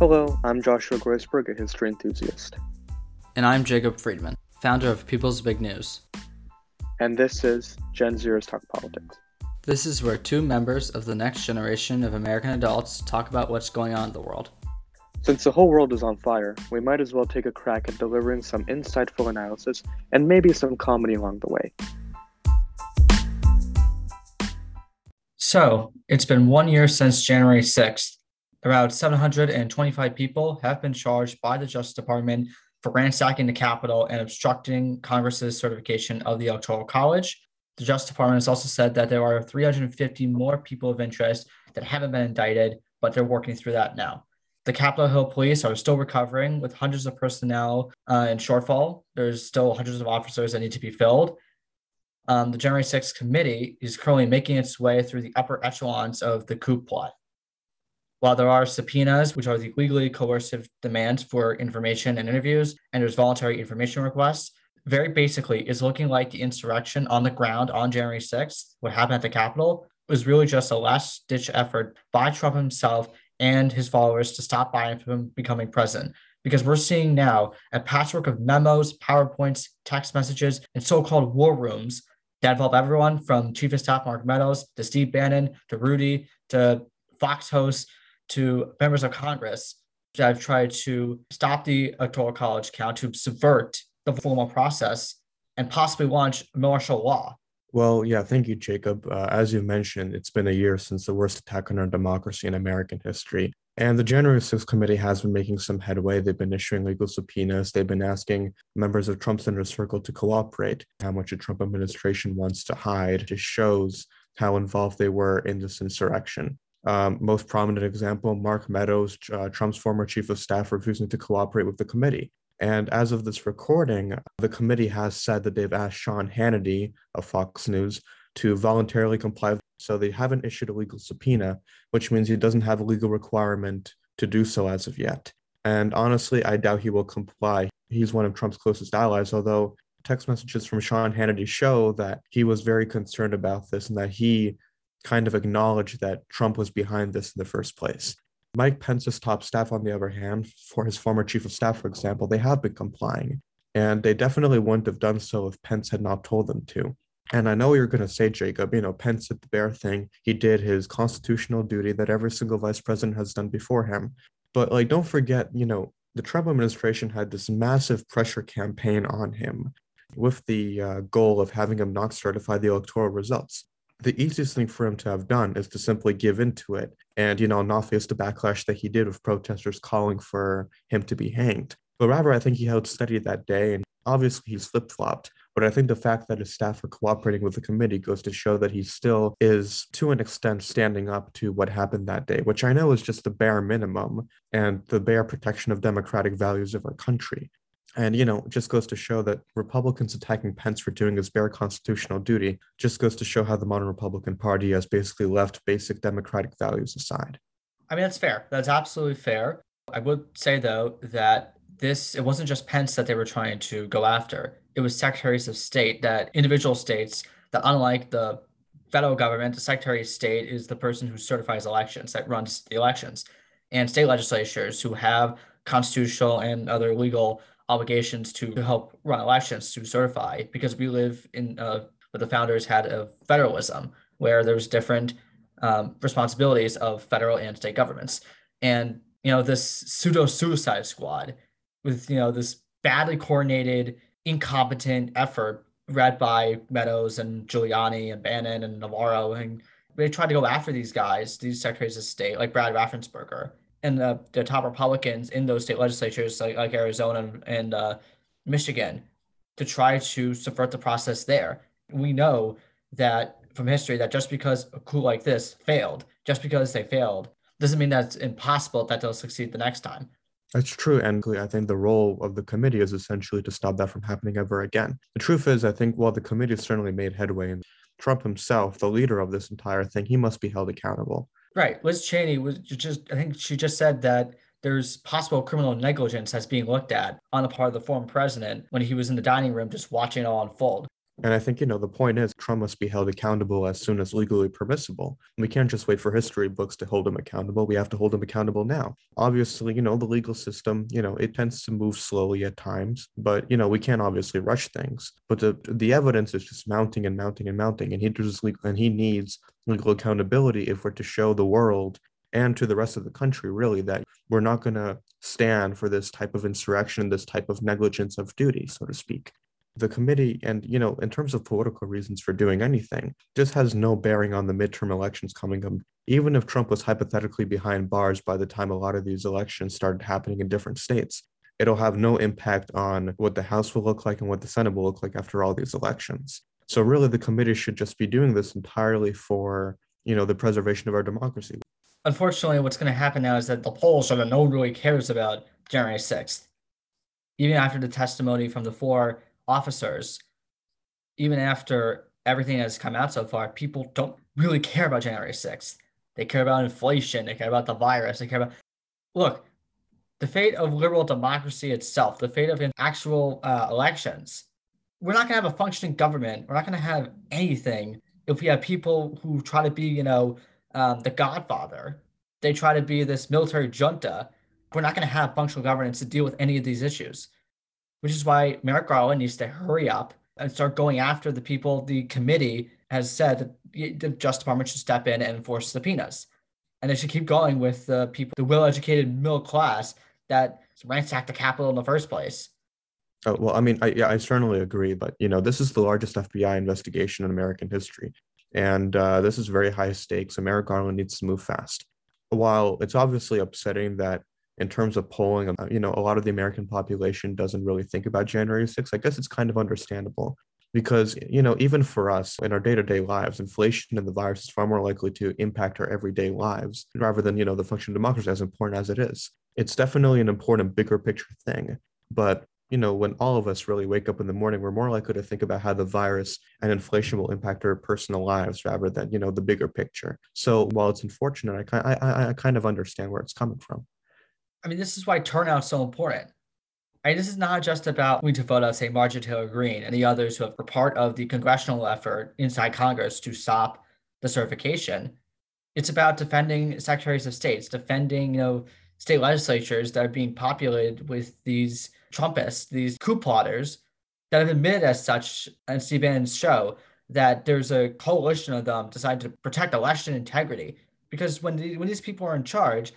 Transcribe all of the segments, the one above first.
Hello, I'm Joshua Groisberg, a history enthusiast. And I'm Jacob Friedman, founder of People's Big News. And this is Gen Zers Talk Politics. This is where two members of the next generation of American adults talk about what's going on in the world. Since the whole world is on fire, we might as well take a crack at delivering some insightful analysis and maybe some comedy along the way. So, it's been one year since January 6th. About 725 people have been charged by the Justice Department for ransacking the Capitol and obstructing Congress's certification of the Electoral College. The Justice Department has also said that there are 350 more people of interest that haven't been indicted, but they're working through that now. The Capitol Hill police are still recovering with hundreds of personnel uh, in shortfall. There's still hundreds of officers that need to be filled. Um, the January 6th committee is currently making its way through the upper echelons of the coup plot. While there are subpoenas, which are the legally coercive demands for information and interviews, and there's voluntary information requests, very basically is looking like the insurrection on the ground on January 6th, what happened at the Capitol, was really just a last ditch effort by Trump himself and his followers to stop Biden from becoming president. Because we're seeing now a patchwork of memos, PowerPoints, text messages, and so called war rooms that involve everyone from Chief of Staff Mark Meadows to Steve Bannon to Rudy to Fox hosts to members of Congress that have tried to stop the Electoral College count, to subvert the formal process, and possibly launch martial law. Well, yeah, thank you, Jacob. Uh, as you mentioned, it's been a year since the worst attack on our democracy in American history. And the January 6th committee has been making some headway. They've been issuing legal subpoenas. They've been asking members of Trump's inner circle to cooperate. How much the Trump administration wants to hide just shows how involved they were in this insurrection. Um, most prominent example, Mark Meadows, uh, Trump's former chief of staff, refusing to cooperate with the committee. And as of this recording, the committee has said that they've asked Sean Hannity of Fox News to voluntarily comply. So they haven't issued a legal subpoena, which means he doesn't have a legal requirement to do so as of yet. And honestly, I doubt he will comply. He's one of Trump's closest allies, although text messages from Sean Hannity show that he was very concerned about this and that he kind of acknowledge that Trump was behind this in the first place. Mike Pence's top staff, on the other hand, for his former chief of staff, for example, they have been complying. And they definitely wouldn't have done so if Pence had not told them to. And I know you're going to say, Jacob, you know, Pence did the bare thing. He did his constitutional duty that every single vice president has done before him. But, like, don't forget, you know, the Trump administration had this massive pressure campaign on him with the uh, goal of having him not certify the electoral results the easiest thing for him to have done is to simply give into it and, you know, not face the backlash that he did with protesters calling for him to be hanged. But rather, I think he held steady that day and obviously he's flip flopped. But I think the fact that his staff are cooperating with the committee goes to show that he still is, to an extent, standing up to what happened that day, which I know is just the bare minimum and the bare protection of democratic values of our country. And, you know, just goes to show that Republicans attacking Pence for doing his bare constitutional duty just goes to show how the modern Republican Party has basically left basic democratic values aside. I mean, that's fair. That's absolutely fair. I would say, though, that this, it wasn't just Pence that they were trying to go after. It was secretaries of state that individual states that, unlike the federal government, the secretary of state is the person who certifies elections, that runs the elections, and state legislatures who have constitutional and other legal obligations to help run elections to certify because we live in uh, what the founders had of federalism where there's different um, responsibilities of federal and state governments. And you know this pseudo suicide squad with you know this badly coordinated incompetent effort led by meadows and giuliani and bannon and navarro and they tried to go after these guys these secretaries of state like brad raffensperger and the, the top Republicans in those state legislatures, like, like Arizona and, uh, Michigan, to try to subvert the process there. We know that from history that just because a coup like this failed, just because they failed, doesn't mean that it's impossible that they'll succeed the next time. That's true. And I think the role of the committee is essentially to stop that from happening ever again. The truth is, I think while the committee certainly made headway, and Trump himself, the leader of this entire thing, he must be held accountable. Right. Liz Cheney was just, I think she just said that there's possible criminal negligence that's being looked at on the part of the former president when he was in the dining room just watching it all unfold. And I think, you know, the point is Trump must be held accountable as soon as legally permissible. We can't just wait for history books to hold him accountable. We have to hold him accountable now. Obviously, you know, the legal system, you know, it tends to move slowly at times, but, you know, we can't obviously rush things. But the, the evidence is just mounting and mounting and mounting. And he, just, and he needs legal accountability if we're to show the world and to the rest of the country, really, that we're not going to stand for this type of insurrection, this type of negligence of duty, so to speak the committee and you know in terms of political reasons for doing anything just has no bearing on the midterm elections coming up. Even if trump was hypothetically behind bars by the time a lot of these elections started happening in different states it'll have no impact on what the house will look like and what the senate will look like after all these elections. So really the committee should just be doing this entirely for you know the preservation of our democracy. Unfortunately what's going to happen now is that the polls show that no one really cares about january 6th even after the testimony from the four officers, even after everything has come out so far, people don't really care about January 6th. They care about inflation, they care about the virus, they care about. Look, the fate of liberal democracy itself, the fate of actual uh, elections. We're not going to have a functioning government. We're not going to have anything if we have people who try to be, you know, um, the godfather. They try to be this military junta. We're not going to have functional governance to deal with any of these issues which is why Merrick Garland needs to hurry up and start going after the people the committee has said that the Justice Department should step in and enforce subpoenas. And they should keep going with the people, the well educated middle class that ransacked the Capitol in the first place. Oh, well, I mean, I, yeah, I certainly agree. But, you know, this is the largest FBI investigation in American history. And uh, this is very high stakes. Merrick Garland needs to move fast. While it's obviously upsetting that in terms of polling, uh, you know, a lot of the American population doesn't really think about January 6th. I guess it's kind of understandable because, you know, even for us in our day to day lives, inflation and the virus is far more likely to impact our everyday lives rather than, you know, the function of democracy, as important as it is. It's definitely an important, bigger picture thing. But you know, when all of us really wake up in the morning, we're more likely to think about how the virus and inflation will impact our personal lives rather than, you know, the bigger picture. So while it's unfortunate, I, I, I kind of understand where it's coming from. I mean, this is why turnout's so important. I mean, This is not just about going to vote out, say, Marjorie Taylor Greene and the others who are part of the congressional effort inside Congress to stop the certification. It's about defending secretaries of states, defending, you know, state legislatures that are being populated with these Trumpists, these coup plotters that have admitted as such, and Steve Bannon's show, that there's a coalition of them decided to protect election integrity. Because when, the, when these people are in charge,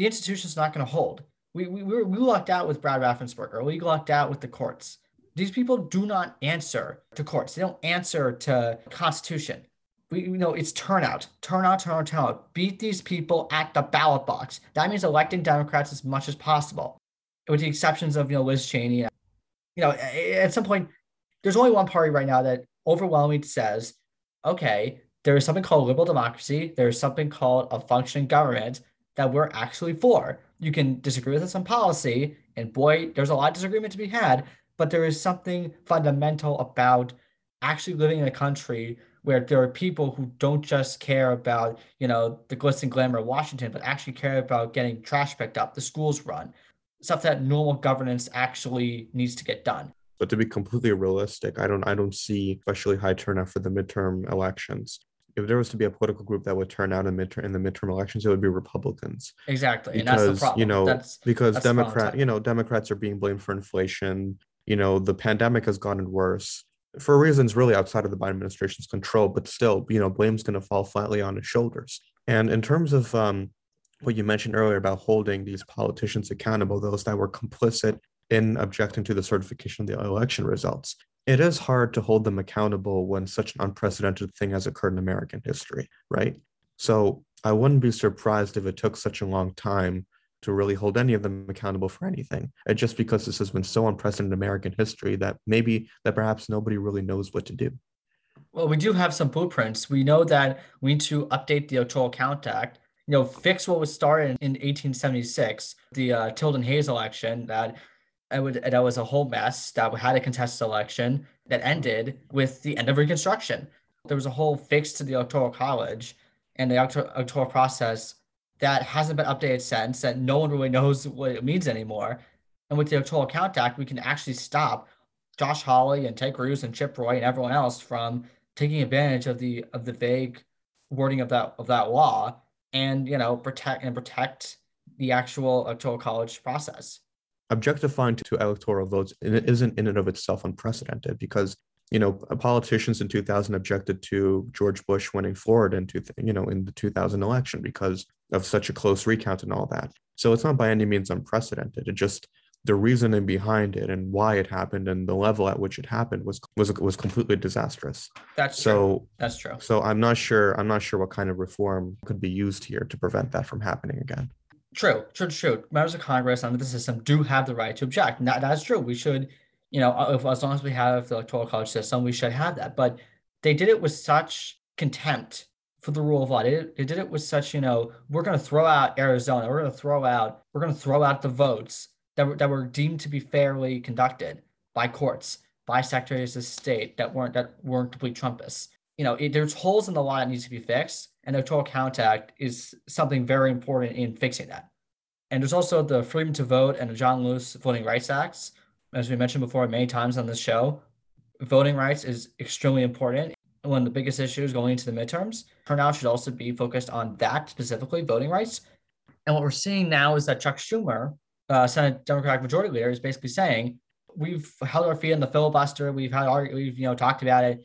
the institution's not going to hold. We, we, we, we lucked out with Brad Raffensperger. We lucked out with the courts. These people do not answer to courts. They don't answer to Constitution. We you know it's turnout, turnout, turnout, turnout. Beat these people at the ballot box. That means electing Democrats as much as possible, with the exceptions of you know Liz Cheney. You know, at some point, there's only one party right now that overwhelmingly says, okay, there is something called liberal democracy. There is something called a functioning government that we're actually for. You can disagree with us on policy, and boy, there's a lot of disagreement to be had, but there is something fundamental about actually living in a country where there are people who don't just care about, you know, the glitz and glamour of Washington, but actually care about getting trash picked up, the schools run, stuff that normal governance actually needs to get done. But to be completely realistic, I don't I don't see especially high turnout for the midterm elections if there was to be a political group that would turn out in midterm in the midterm elections, it would be Republicans. Exactly, because you know that's, because that's Democrat you know Democrats are being blamed for inflation. You know the pandemic has gotten worse for reasons really outside of the Biden administration's control, but still, you know, blame's going to fall flatly on his shoulders. And in terms of um, what you mentioned earlier about holding these politicians accountable, those that were complicit in objecting to the certification of the election results, it is hard to hold them accountable when such an unprecedented thing has occurred in American history, right? So I wouldn't be surprised if it took such a long time to really hold any of them accountable for anything. And just because this has been so unprecedented in American history that maybe that perhaps nobody really knows what to do. Well, we do have some blueprints. We know that we need to update the Electoral Count Act, you know, fix what was started in 1876, the uh, Tilden Hayes election that it would, that was a whole mess that had a contested election that ended with the end of Reconstruction. There was a whole fix to the Electoral College and the electoral process that hasn't been updated since, that no one really knows what it means anymore. And with the Electoral Count Act, we can actually stop Josh Hawley and Ted Cruz and Chip Roy and everyone else from taking advantage of the of the vague wording of that of that law and you know protect and protect the actual electoral college process. Objectifying to electoral votes isn't in and of itself unprecedented because you know politicians in 2000 objected to George Bush winning Florida in two, you know in the 2000 election because of such a close recount and all that. So it's not by any means unprecedented. It just the reasoning behind it and why it happened and the level at which it happened was was was completely disastrous. That's so true. that's true. So I'm not sure I'm not sure what kind of reform could be used here to prevent that from happening again. True, true, true. Members of Congress under the system do have the right to object. That, that's true. We should, you know, if, as long as we have the electoral college system, we should have that. But they did it with such contempt for the rule of law. They, they did it with such, you know, we're going to throw out Arizona. We're going to throw out, we're going to throw out the votes that were, that were deemed to be fairly conducted by courts, by secretaries of state that weren't that weren't complete Trumpists. You know, it, there's holes in the law that needs to be fixed, and the Electoral Count Act is something very important in fixing that. And there's also the Freedom to Vote and the John Lewis Voting Rights Acts. As we mentioned before many times on this show, voting rights is extremely important. One of the biggest issues going into the midterms. Turnout should also be focused on that specifically, voting rights. And what we're seeing now is that Chuck Schumer, uh, Senate Democratic Majority Leader, is basically saying we've held our feet in the filibuster. We've had our, we've you know talked about it.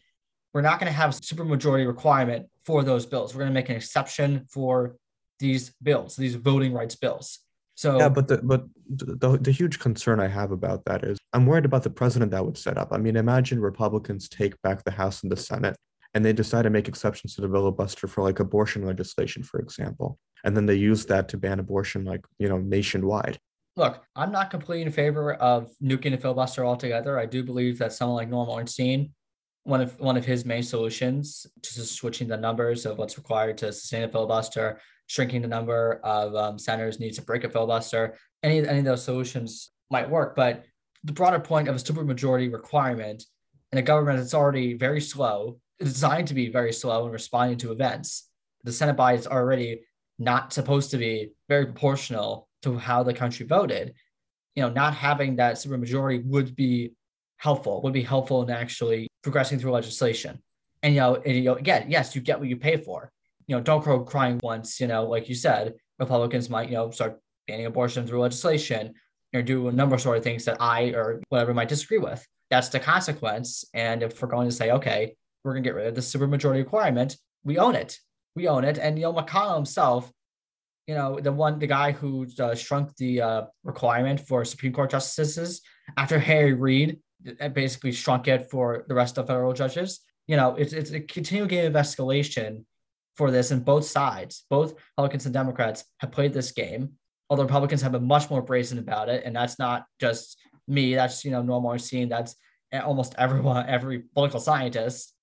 We're not going to have a supermajority requirement for those bills. We're going to make an exception for these bills, these voting rights bills. So yeah, but the but the, the huge concern I have about that is I'm worried about the president that would set up. I mean, imagine Republicans take back the House and the Senate and they decide to make exceptions to the filibuster for like abortion legislation, for example, and then they use that to ban abortion like you know nationwide look, I'm not completely in favor of nuking the filibuster altogether. I do believe that someone like Norm Ornstein, one of one of his main solutions, just switching the numbers of what's required to sustain a filibuster, shrinking the number of um, senators needs to break a filibuster. Any any of those solutions might work, but the broader point of a supermajority requirement in a government that's already very slow, designed to be very slow in responding to events. The Senate body is already not supposed to be very proportional to how the country voted, you know, not having that supermajority would be helpful, would be helpful in actually progressing through legislation. And you know, and, you know, again, yes, you get what you pay for. You know, don't crow crying once, you know, like you said, Republicans might, you know, start banning abortion through legislation or do a number of sort of things that I or whatever might disagree with. That's the consequence. And if we're going to say, okay, we're gonna get rid of the supermajority requirement, we own it. We own it. And you know, McConnell himself you know, the one, the guy who uh, shrunk the uh, requirement for Supreme Court justices after Harry Reid basically shrunk it for the rest of federal judges. You know, it's, it's a continual game of escalation for this, and both sides, both Republicans and Democrats, have played this game. Although Republicans have been much more brazen about it, and that's not just me. That's you know Norm Ornstein. That's almost everyone, every political scientist.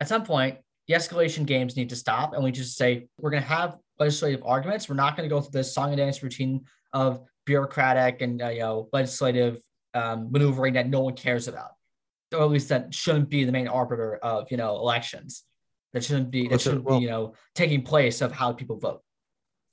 At some point, the escalation games need to stop, and we just say we're going to have legislative arguments. We're not going to go through this song and dance routine of bureaucratic and uh, you know legislative um, maneuvering that no one cares about, or at least that shouldn't be the main arbiter of you know elections. That shouldn't be that shouldn't well, be you know taking place of how people vote.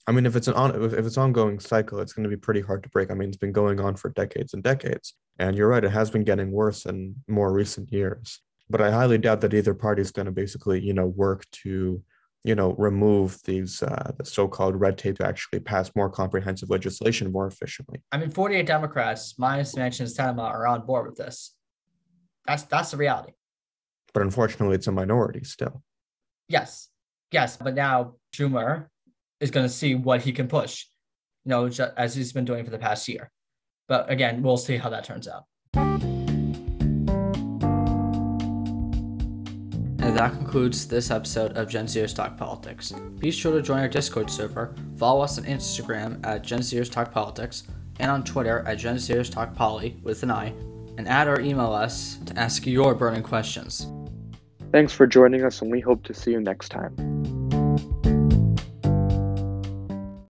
I mean, if it's an on if it's ongoing cycle, it's going to be pretty hard to break. I mean, it's been going on for decades and decades, and you're right, it has been getting worse in more recent years. But I highly doubt that either party is going to basically, you know, work to you know, remove these uh, the so-called red tape to actually pass more comprehensive legislation more efficiently. I mean, 48 Democrats, minus Manchin and are on board with this. That's that's the reality. But unfortunately, it's a minority still. Yes, yes, but now Schumer is going to see what he can push, you know, as he's been doing for the past year. But again, we'll see how that turns out. And that concludes this episode of Gen Zers Talk Politics. Be sure to join our Discord server, follow us on Instagram at Gen Zers Talk Politics, and on Twitter at Gen Zers Talk Poly with an I, and add or email us to ask your burning questions. Thanks for joining us, and we hope to see you next time.